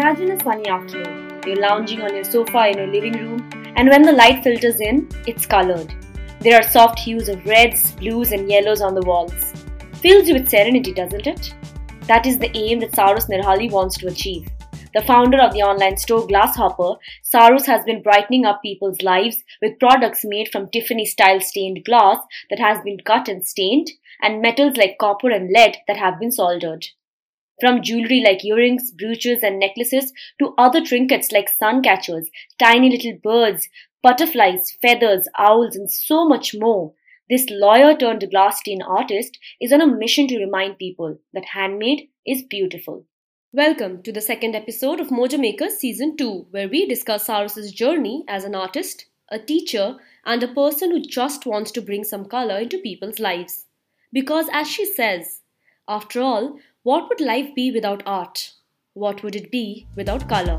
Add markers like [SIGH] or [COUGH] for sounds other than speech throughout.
Imagine a sunny afternoon. You're lounging on your sofa in your living room, and when the light filters in, it's colored. There are soft hues of reds, blues, and yellows on the walls. Fills you with serenity, doesn't it? That is the aim that Sarus Nirhali wants to achieve. The founder of the online store Glasshopper, Sarus has been brightening up people's lives with products made from Tiffany style stained glass that has been cut and stained, and metals like copper and lead that have been soldered. From jewelry like earrings, brooches, and necklaces to other trinkets like sun catchers, tiny little birds, butterflies, feathers, owls, and so much more, this lawyer turned glass stain artist is on a mission to remind people that handmade is beautiful. Welcome to the second episode of Mojo Makers Season 2, where we discuss Sarus's journey as an artist, a teacher, and a person who just wants to bring some color into people's lives. Because, as she says, after all, what would life be without art? What would it be without color?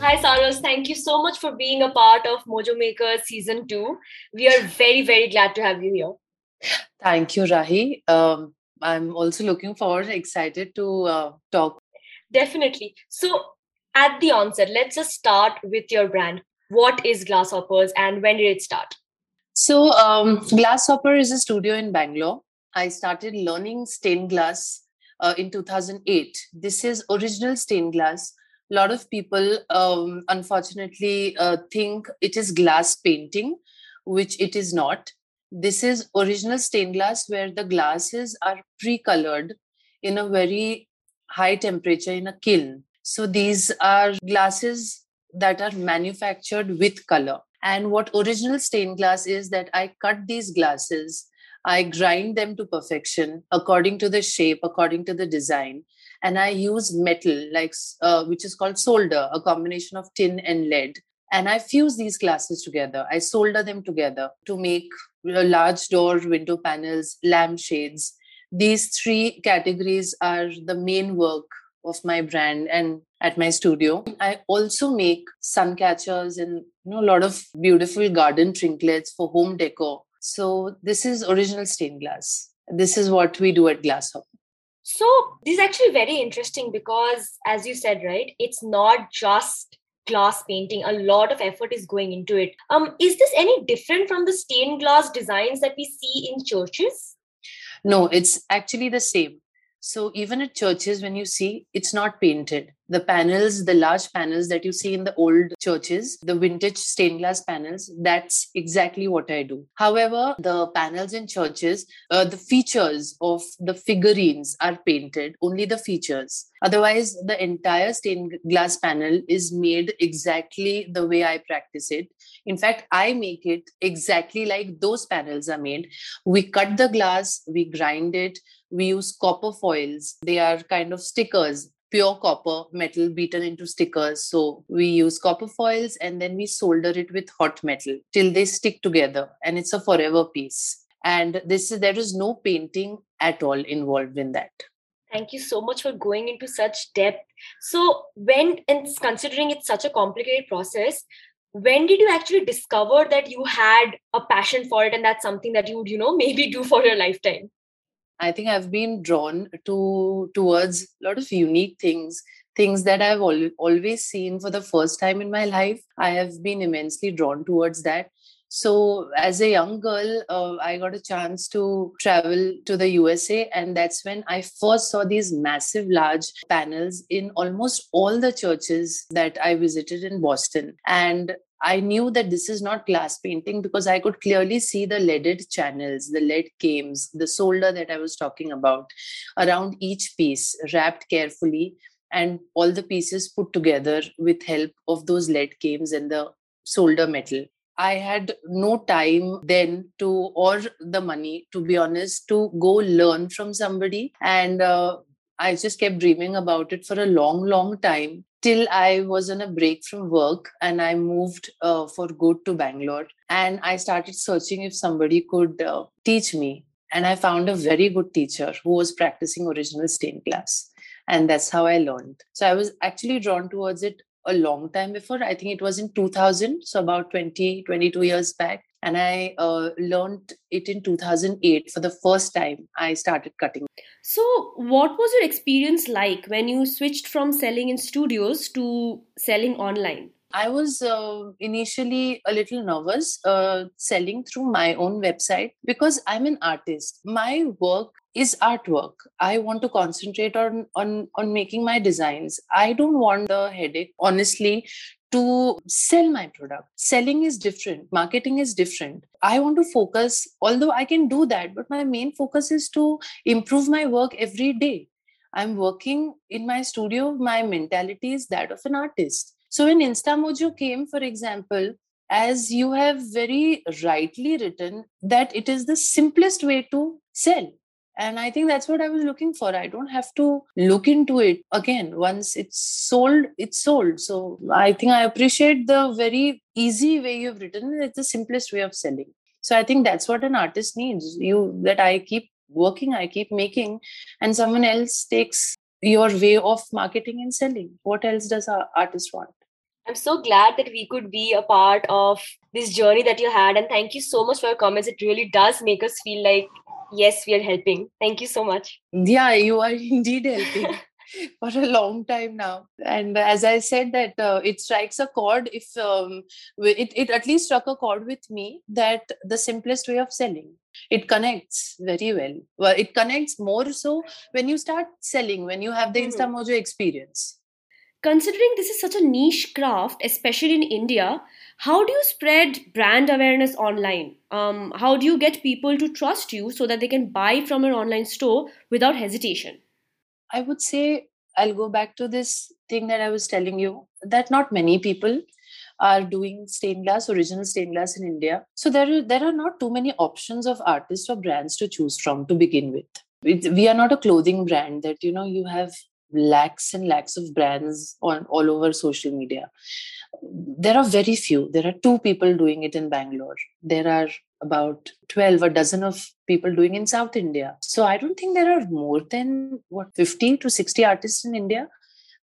Hi, Sarus. Thank you so much for being a part of Mojo Makers Season 2. We are very, very glad to have you here. Thank you, Rahi. Um, I'm also looking forward, excited to uh, talk. Definitely. So, at the onset, let's just start with your brand. What is Glasshoppers and when did it start? So, um, Glasshopper is a studio in Bangalore. I started learning stained glass uh, in 2008. This is original stained glass. A lot of people, um, unfortunately, uh, think it is glass painting, which it is not this is original stained glass where the glasses are pre-colored in a very high temperature in a kiln so these are glasses that are manufactured with color and what original stained glass is that i cut these glasses i grind them to perfection according to the shape according to the design and i use metal like uh, which is called solder a combination of tin and lead and i fuse these glasses together i solder them together to make large door window panels, lampshades. These three categories are the main work of my brand and at my studio. I also make sun catchers and you know a lot of beautiful garden trinkets for home decor. So this is original stained glass. This is what we do at Glasshopper. So this is actually very interesting because as you said, right, it's not just glass painting a lot of effort is going into it um is this any different from the stained glass designs that we see in churches no it's actually the same so even at churches, when you see, it's not painted. The panels, the large panels that you see in the old churches, the vintage stained glass panels, that's exactly what I do. However, the panels in churches, uh, the features of the figurines are painted, only the features. Otherwise, the entire stained glass panel is made exactly the way I practice it. In fact, I make it exactly like those panels are made. We cut the glass, we grind it, we use copper foils. They are kind of stickers, pure copper metal beaten into stickers. So we use copper foils and then we solder it with hot metal till they stick together and it's a forever piece. And this is there is no painting at all involved in that. Thank you so much for going into such depth. So, when and considering it's such a complicated process, when did you actually discover that you had a passion for it and that's something that you would, you know, [LAUGHS] maybe do for your lifetime? I think I've been drawn to towards a lot of unique things, things that I've al- always seen for the first time in my life. I have been immensely drawn towards that. So, as a young girl, uh, I got a chance to travel to the USA, and that's when I first saw these massive, large panels in almost all the churches that I visited in Boston. And I knew that this is not glass painting because I could clearly see the leaded channels, the lead cames, the solder that I was talking about around each piece, wrapped carefully, and all the pieces put together with help of those lead cames and the solder metal. I had no time then to, or the money, to be honest, to go learn from somebody. And uh, I just kept dreaming about it for a long, long time till I was on a break from work and I moved uh, for good to Bangalore. And I started searching if somebody could uh, teach me. And I found a very good teacher who was practicing original stained glass. And that's how I learned. So I was actually drawn towards it a long time before. I think it was in 2000, so about 20, 22 years back. And I uh, learned it in 2008 for the first time. I started cutting. So, what was your experience like when you switched from selling in studios to selling online? I was uh, initially a little nervous uh, selling through my own website because I'm an artist. My work is artwork. I want to concentrate on on on making my designs. I don't want the headache, honestly, to sell my product. Selling is different, marketing is different. I want to focus, although I can do that, but my main focus is to improve my work every day. I'm working in my studio, my mentality is that of an artist. So when InstaMojo came, for example, as you have very rightly written, that it is the simplest way to sell and i think that's what i was looking for. I don't have to look into it again. Once it's sold it's sold. So i think i appreciate the very easy way you've written it. it's the simplest way of selling. So i think that's what an artist needs. You that i keep working i keep making and someone else takes your way of marketing and selling. What else does our artist want I'm so glad that we could be a part of this journey that you had. And thank you so much for your comments. It really does make us feel like yes, we are helping. Thank you so much. Yeah, you are [LAUGHS] indeed helping. [LAUGHS] for a long time now and as i said that uh, it strikes a chord if um, it, it at least struck a chord with me that the simplest way of selling it connects very well well it connects more so when you start selling when you have the mm-hmm. instamojo experience considering this is such a niche craft especially in india how do you spread brand awareness online? Um, how do you get people to trust you so that they can buy from an online store without hesitation? I would say I'll go back to this thing that I was telling you that not many people are doing stained glass, original stained glass in India. So there are, there are not too many options of artists or brands to choose from to begin with. It, we are not a clothing brand that you know you have lakhs and lakhs of brands on all over social media there are very few. There are two people doing it in Bangalore. There are about 12 a dozen of people doing in South India. So I don't think there are more than what 50 to 60 artists in India.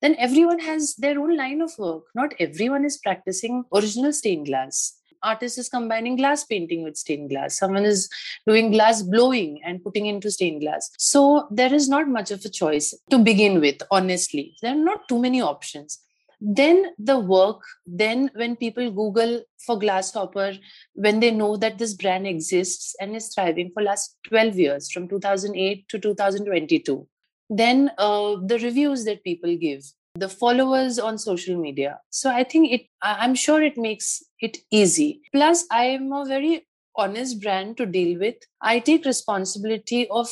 Then everyone has their own line of work. Not everyone is practicing original stained glass. Artist is combining glass painting with stained glass. Someone is doing glass blowing and putting into stained glass. So there is not much of a choice to begin with, honestly. There are not too many options then the work then when people google for glasshopper when they know that this brand exists and is thriving for last 12 years from 2008 to 2022 then uh, the reviews that people give the followers on social media so i think it i'm sure it makes it easy plus i am a very honest brand to deal with i take responsibility of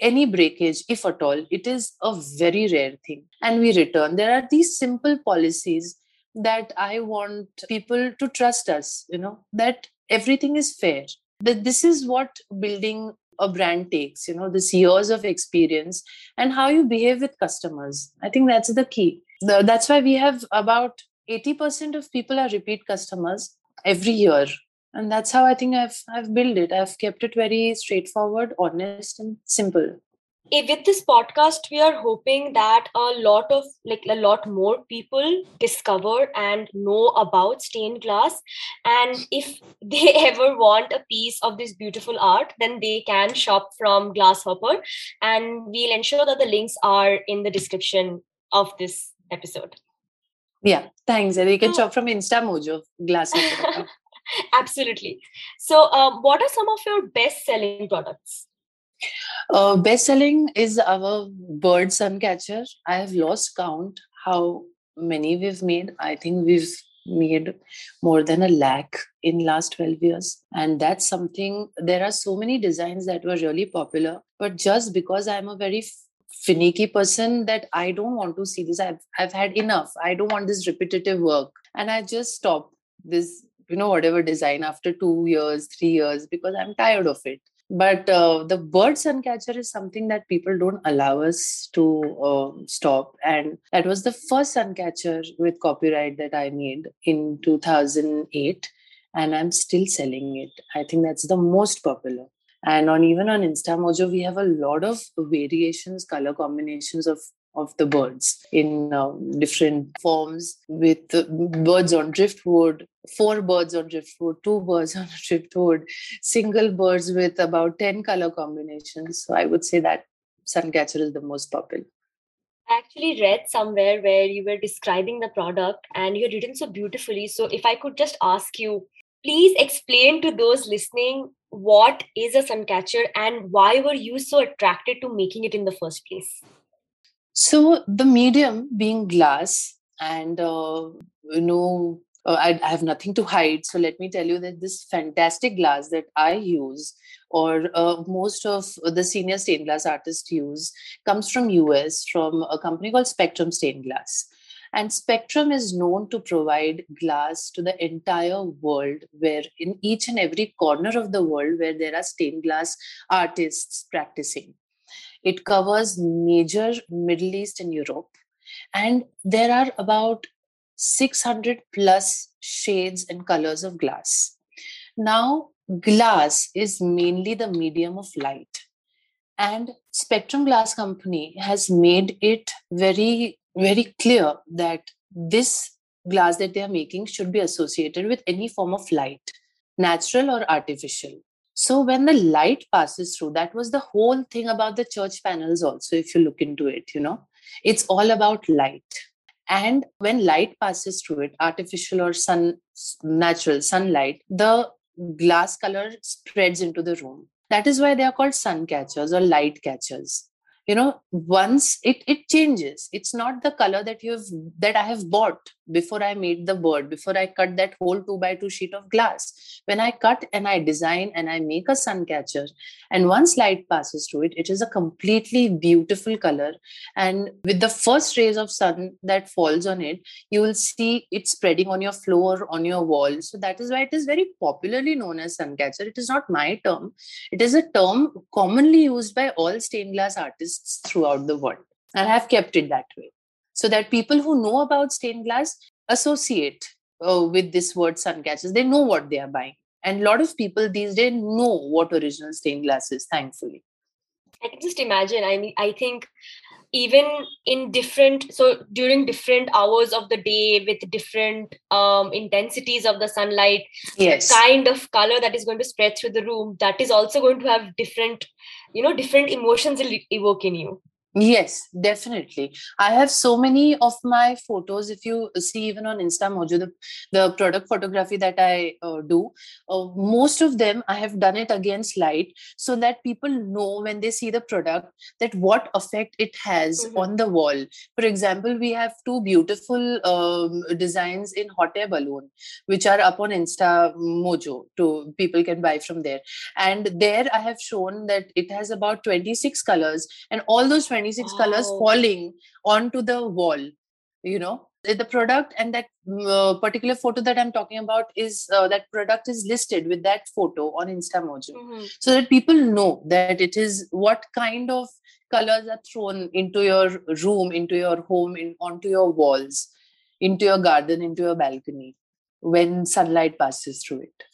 any breakage, if at all, it is a very rare thing. And we return. There are these simple policies that I want people to trust us, you know, that everything is fair. That this is what building a brand takes, you know, this years of experience and how you behave with customers. I think that's the key. That's why we have about 80% of people are repeat customers every year and that's how i think i've i've built it i've kept it very straightforward honest and simple with this podcast we are hoping that a lot of like a lot more people discover and know about stained glass. And if [LAUGHS] they ever want a piece of this beautiful art then they can shop from glasshopper and we'll ensure that the links are in the description of this episode. Yeah thanks and you can shop from instamojo glasshopper [LAUGHS] Absolutely. So, um, what are some of your best selling products? Uh, best selling is our bird sun catcher. I have lost count how many we've made. I think we've made more than a lakh in last 12 years and that's something there are so many designs that were really popular but just because i'm a very finicky person that i don't want to see this i've i've had enough i don't want this repetitive work and i just stop this you know whatever design after two years three years because i'm tired of it but uh, the bird sun catcher is something that people don't allow us to uh, stop. And that was the first sun catcher with copyright that i made in 2008 and i'm still selling it. I think that's the most popular. And on even on instamojo we have a lot of variations color combinations of of the birds in um, different forms with uh, birds on driftwood four birds on driftwood two birds [LAUGHS] on driftwood single birds with about 10 color combinations so i would say that suncatcher is the most popular I actually read somewhere where you were describing the product and you had written so beautifully. So, if I could just ask you, please explain to those listening what is a suncatcher and why were you so attracted to making it in the first place? So the medium being glass, and uh, you know, uh, I, I, have nothing to hide. So let me tell you that this fantastic glass that I use, or uh, most of the senior stained glass artists use, comes from US from a company called Spectrum Stained Glass. And Spectrum is known to provide glass to the entire world, where in each and every corner of the world where there are stained glass artists practicing. It covers major Middle East and Europe. And there are about 600 plus shades and colors of glass. Now, glass is mainly the medium of light. And Spectrum Glass Company has made it very very clear that this glass that they are making should be associated with any form of light, natural or artificial. So when the light passes through, that was the whole thing about the church panels, also, if you look into it, you know, it's all about light. And when light passes through it, artificial or sun, natural sunlight, the glass color spreads into the room. That is why they are called sun catchers or light catchers you know once it it changes. It's not the color that you've that i have bought before i made the bird before i cut that whole 2 by 2 sheet of glass. When i cut and i design and i make a sun catcher and once light passes through it it is a completely beautiful color. And with the first rays of sun that falls on it you will see it spreading on your floor on your wall. So that is why it is very popularly known as sun catcher. It is not my term. It is a term commonly used by all stained glass artists throughout the world. And have kept it that way. So that people who know about stained glass associate uh, with this word sun catchers. They know what they are buying. And a lot of people these days know what original stained glass is, thankfully. I can just imagine. I mean, I think even in different so during different hours of the day with different um, intensities of the sunlight yes. the kind of color that is going to spread through the room that is also going to have different you know different emotions evoke in you Yes, definitely. I have so many of my photos. If you see even on Instamojo, the, the product photography that I uh, do, uh, most of them I have done it against light so that people know when they see the product that what effect it has mm-hmm. on the wall. For example, we have two beautiful um, designs in hot air balloon, which are up on Instamojo. To people can buy from there, and there I have shown that it has about twenty six colors, and all those 26 colors falling onto the wall you know? The product and that uh, particular photo that i'm talking about is uh, that product is listed with that photo on instamojo mm-hmm. so that people know that it is what kind of colors are thrown into your room into your home in, onto your walls into your garden into your balcony when sunlight passes through it.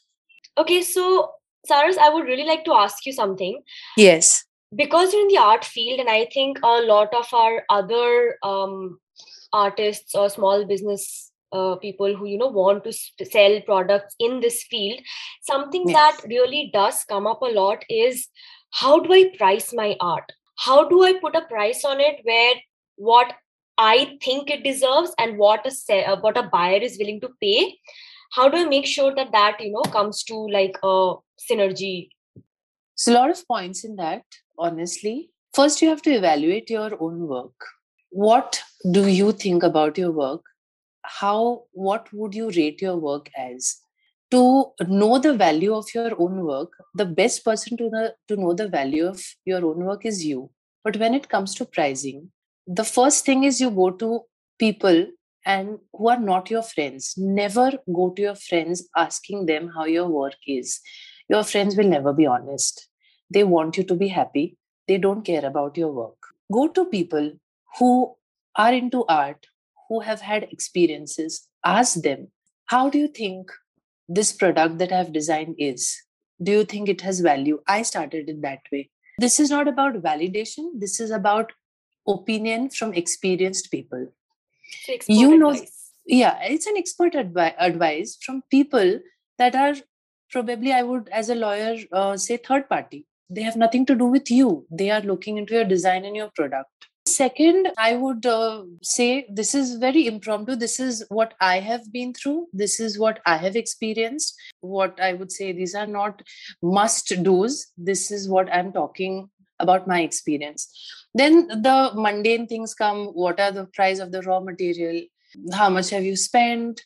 Okay so Sarus i would really like to ask you something. Yes because you're in the art field and i think a lot of our other um, artists or small business uh, people who you know want to sell products in this field something yes. that really does come up a lot is how do i price my art? How do i put a price on it where what i think it deserves and what a uh, what a buyer is willing to pay? How do i make sure that that you know comes to like a synergy? So a lot of points in that honestly. First, you have to evaluate your own work. What do you think about your work? How, what would you rate your work as? To know the value of your own work, the best person to know, to know the value of your own work is you. But when it comes to pricing, the first thing is you go to people and who are not your friends. Never go to your friends asking them how your work is. Your friends will never be honest they want you to be happy. They don't care about your work. Go to people who are into art, who have had experiences. Ask them, how do you think this product that I've designed is? Do you think it has value? I started it that way. This is not about validation. This is about opinion from experienced people. You know, advice. yeah, it's an expert advi- advice from people that are probably, I would, as a lawyer, uh, say third party. They have nothing to do with you. They are looking into your design and your product. Second, I would uh, say this is very impromptu. This is what I have been through. This is what I have experienced. What I would say, these are not must do's. This is what I'm talking about my experience. Then the mundane things come. What are the price of the raw material? How much have you spent?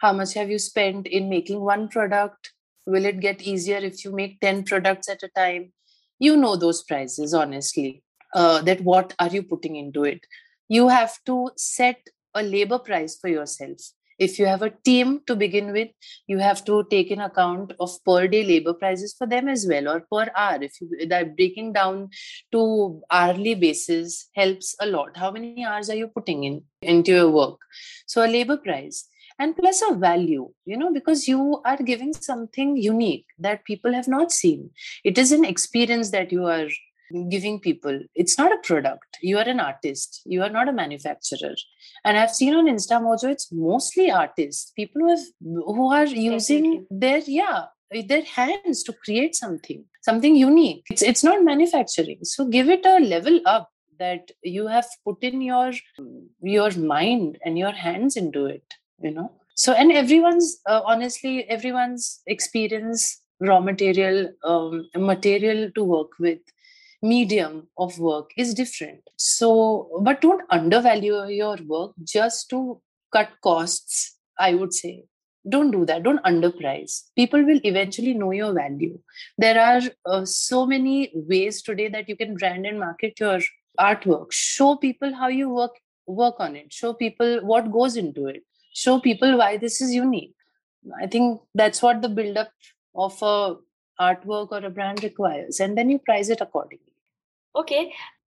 How much have you spent in making one product? Will it get easier if you make 10 products at a time? You know those prices, honestly. Uh, that what are you putting into it? You have to set a labor price for yourself. If you have a team to begin with you have to take in account of per day labor prices for them as well or per hour. If you that breaking down to hourly basis helps a lot. How many hours are you putting in into your work? So a labor price and plus a value you know because you are giving something unique that people have not seen. It is an experience that you are giving people. It's not a product. You are an artist. You are not a manufacturer. And i've seen on instamojo it's mostly artists people who have who are using their yeah their hands to create something something unique. It's it's not manufacturing. So give it a level up that you have put in your your mind and your hands into it you know so and everyone's uh, honestly everyone's experience raw material um, material to work with medium of work is different. So, but don't undervalue your work just to cut costs, I would say. Don't do that. Don't underprice. People will eventually know your value. There are uh, so many ways today that you can brand and market your artwork. Show people how you work work on it. Show people what goes into it. Show people why this is unique. I think that's what the build-up of a artwork or a brand requires, and then you price it accordingly. Okay.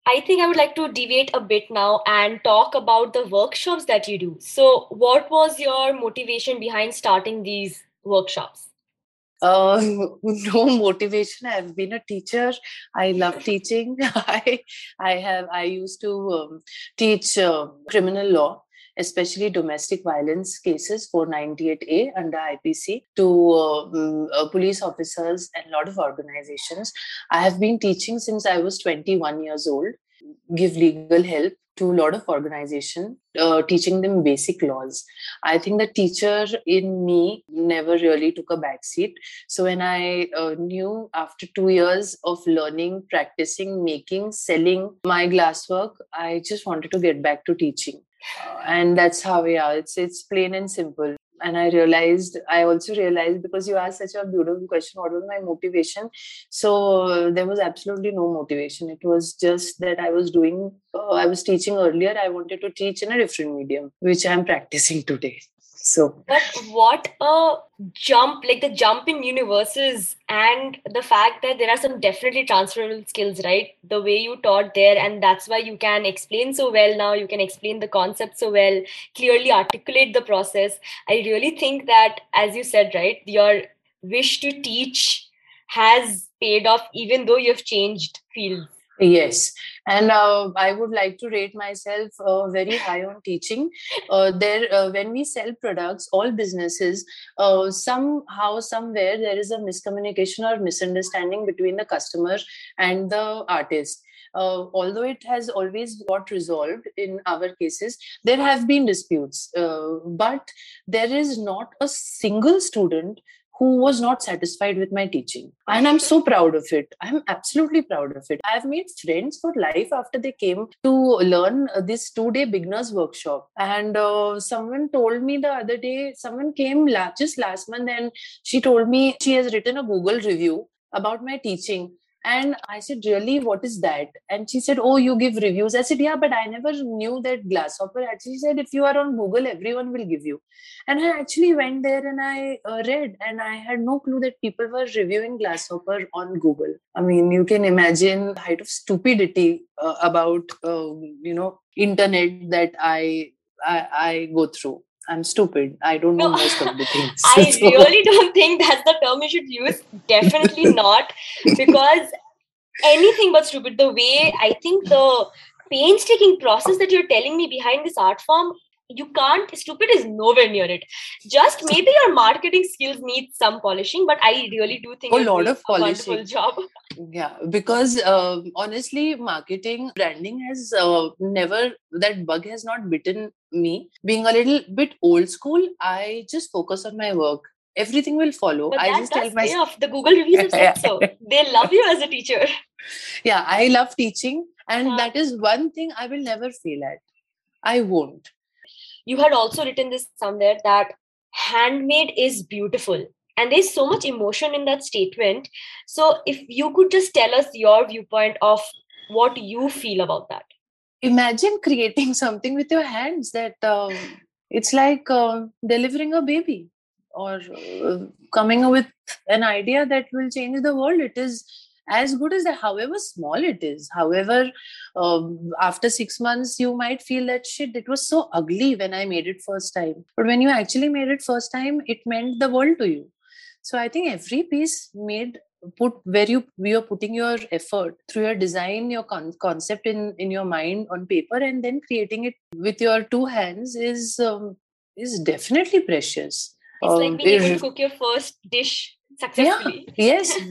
I think I would like to deviate a bit now and talk about the workshops that you do. So, what was your motivation behind starting these workshops? Uh, [LAUGHS] no motivation. I've been a teacher. I love teaching. [LAUGHS] I, I have. I used to um, teach uh, criminal law especially domestic violence cases 498A under IPC to um, uh, police officers and a lot of organizations. I have been teaching since I was 21 years old, give legal help to a lot of organization uh, teaching them basic laws. I think the teacher in me never really took a backseat. So when i uh, knew after two years of learning practicing making selling my glasswork i just wanted to get back to teaching and that's how yeah it's it's plain and simple. And i realized i also realized because you asked such a beautiful question what was my motivation? So there was absolutely no motivation. It was just that i was doing uh, i was teaching earlier i wanted to teach in a different medium which i'm practicing today so, but what a jump! Like the jump in universes, and the fact that there are some definitely transferable skills, right? The way you taught there, and that's why you can explain so well now. You can explain the concept so well, clearly articulate the process. I really think that, as you said, right, your wish to teach has paid off, even though you've changed fields. Yes, and uh, I would like to rate myself uh, very high on teaching. Uh, there, uh, when we sell products, all businesses uh, somehow, somewhere, there is a miscommunication or misunderstanding between the customer and the artist. Uh, although it has always got resolved in our cases, there have been disputes. Uh, but there is not a single student who was not satisfied with my teaching. And I'm so proud of it. I'm absolutely proud of it. I've made friends for life after they came to learn this two day beginners workshop. And uh, someone told me the other day, someone came just last month and she told me she has written a Google review about my teaching and I said, Really, what is that? And she said, Oh, you give reviews. I said, Yeah, but I never knew that Glasshopper actually said, If you are on Google, everyone will give you. And I actually went there and I uh, read, and I had no clue that people were reviewing Glasshopper on Google. I mean, you can imagine the height of stupidity uh, about, uh, you know, internet that I, I, I go through. I'm stupid. I don't know no, most of the [LAUGHS] things. I [LAUGHS] so. really don't think that's the term you should use. Definitely [LAUGHS] not, because anything but stupid. The way I think the painstaking process that you're telling me behind this art form you can't stupid is nowhere near it just maybe your marketing skills need some polishing but i really do think a lot of polishing job yeah because uh, honestly marketing branding has uh, never that bug has not bitten me. Being a little bit old school i just focus on my work. Everything will follow. But i just tell myself pay off. the google reviews have said so they love you as a teacher. Yeah i love teaching and that is one thing i will never fail at. I won't. You had also written this somewhere that handmade is beautiful and there's so much emotion in that statement. So if you could just tell us your viewpoint of what you feel about that imagine creating [LAUGHS] something with your hands that um, it's like um delivering a baby or uh, coming up with an idea that will change the world. It is as good as that however small it is however um, after six months you might feel that shit it was so ugly when i made it first time. But when you actually made it first time it meant the world to you. So i think every piece made put where you you're putting your effort through your design your con- concept in in your mind on paper and then creating it with your two hands is um, is definitely precious. It's like Um, being able to cook your first dish successfully. yeah, yes. [LAUGHS]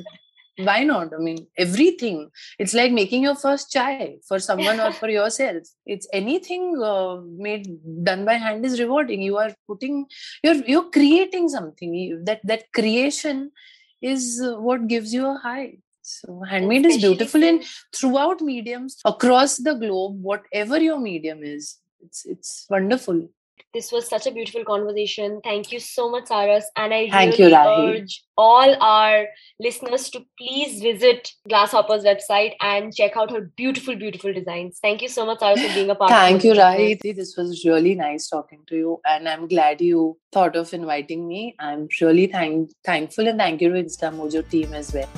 Why not? I mean everything. It's like making your first chai for someone or for yourself. It's anything uh, made done by hand is rewarding. You are putting you're you're creating something. That that creation is what gives you a high. So handmade is beautiful in throughout mediums across the globe whatever your medium is. It's it's wonderful this was such a beautiful conversation. Thank you so much, Sarus. And I Thank you, really Rahi. urge all our listeners to please visit Glasshopper's website and check out her beautiful, beautiful designs. Thank you so much, Sarus, for being a part Thank of you, this. Rahi. This was really nice talking to you, and I'm glad you thought of inviting me. I'm really thank thankful and thank you to Instamojo team as well.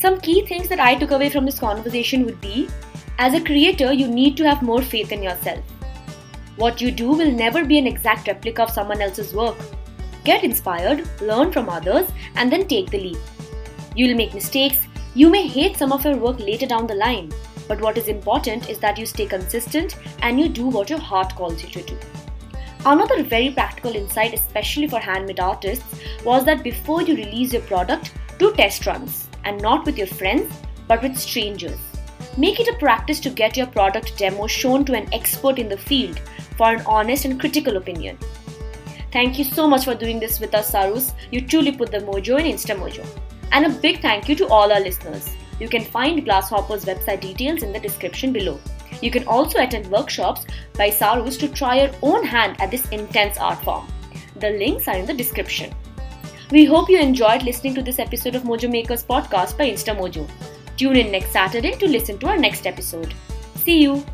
Some key things that I took away from this conversation would be as a creator, you need to have more faith in yourself. What you do will never be an exact replica of someone else's work. Get inspired, learn from others, and then take the leap. You'll make mistakes, you may hate some of your work later down the line, but what is important is that you stay consistent and you do what your heart calls you to do. Another very practical insight, especially for handmade artists, was that before you release your product, do test runs and not with your friends but with strangers. Make it a practice to get your product demo shown to an expert in the field for an honest and critical opinion. Thank you so much for doing this with us, Sarus. You truly put the mojo in InstaMojo. And a big thank you to all our listeners. You can find Glasshopper's website details in the description below. You can also attend workshops by Sarus to try your own hand at this intense art form. The links are in the description. We hope you enjoyed listening to this episode of Mojo Makers podcast by InstaMojo. Tune in next Saturday to listen to our next episode. See you!